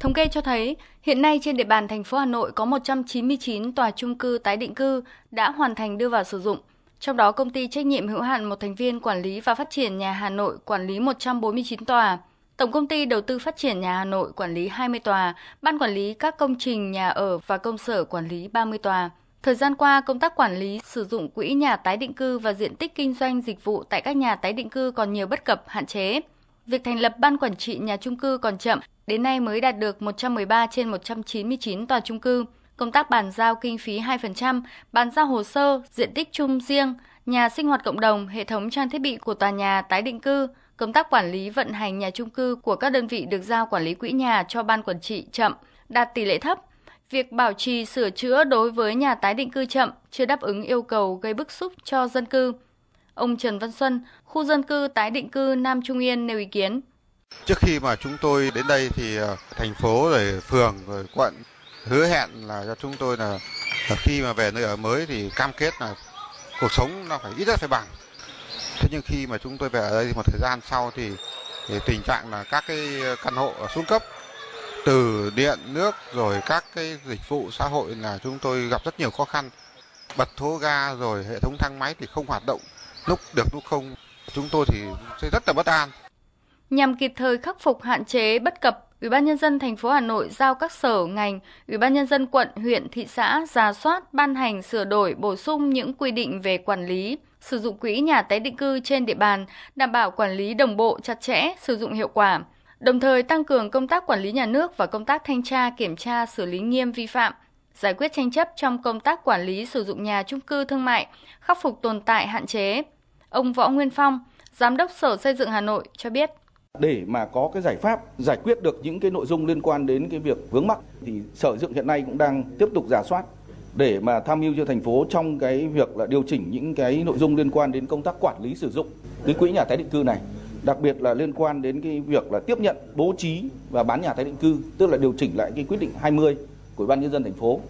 Thống kê cho thấy, hiện nay trên địa bàn thành phố Hà Nội có 199 tòa chung cư tái định cư đã hoàn thành đưa vào sử dụng. Trong đó, công ty trách nhiệm hữu hạn một thành viên quản lý và phát triển nhà Hà Nội quản lý 149 tòa, Tổng công ty đầu tư phát triển nhà Hà Nội quản lý 20 tòa, ban quản lý các công trình nhà ở và công sở quản lý 30 tòa. Thời gian qua, công tác quản lý sử dụng quỹ nhà tái định cư và diện tích kinh doanh dịch vụ tại các nhà tái định cư còn nhiều bất cập, hạn chế. Việc thành lập ban quản trị nhà trung cư còn chậm, đến nay mới đạt được 113 trên 199 tòa trung cư. Công tác bàn giao kinh phí 2%, bàn giao hồ sơ, diện tích chung riêng, nhà sinh hoạt cộng đồng, hệ thống trang thiết bị của tòa nhà tái định cư, công tác quản lý vận hành nhà trung cư của các đơn vị được giao quản lý quỹ nhà cho ban quản trị chậm, đạt tỷ lệ thấp. Việc bảo trì sửa chữa đối với nhà tái định cư chậm chưa đáp ứng yêu cầu gây bức xúc cho dân cư. Ông Trần Văn Xuân, khu dân cư tái định cư Nam Trung Yên nêu ý kiến. Trước khi mà chúng tôi đến đây thì ờ, thành phố rồi phường rồi quận hứa hẹn là cho chúng tôi là, là khi mà về nơi ở mới thì cam kết là cuộc sống nó phải ít nhất phải bằng. Thế nhưng khi mà chúng tôi về ở đây một thời gian sau thì, thì tình trạng là các cái căn hộ xuống cấp từ điện nước rồi các cái dịch vụ xã hội là chúng tôi gặp rất nhiều khó khăn bật thố ga rồi hệ thống thang máy thì không hoạt động lúc được lúc không chúng tôi thì sẽ rất là bất an nhằm kịp thời khắc phục hạn chế bất cập Ủy ban nhân dân thành phố Hà Nội giao các sở ngành, Ủy ban nhân dân quận, huyện, thị xã ra soát, ban hành, sửa đổi, bổ sung những quy định về quản lý, sử dụng quỹ nhà tái định cư trên địa bàn, đảm bảo quản lý đồng bộ, chặt chẽ, sử dụng hiệu quả. Đồng thời tăng cường công tác quản lý nhà nước và công tác thanh tra, kiểm tra, xử lý nghiêm vi phạm, giải quyết tranh chấp trong công tác quản lý sử dụng nhà trung cư thương mại, khắc phục tồn tại hạn chế. Ông Võ Nguyên Phong, Giám đốc Sở Xây dựng Hà Nội cho biết để mà có cái giải pháp giải quyết được những cái nội dung liên quan đến cái việc vướng mắc thì sở dựng hiện nay cũng đang tiếp tục giả soát để mà tham mưu cho thành phố trong cái việc là điều chỉnh những cái nội dung liên quan đến công tác quản lý sử dụng cái quỹ nhà tái định cư này đặc biệt là liên quan đến cái việc là tiếp nhận bố trí và bán nhà tái định cư tức là điều chỉnh lại cái quyết định 20 của ban nhân dân thành phố.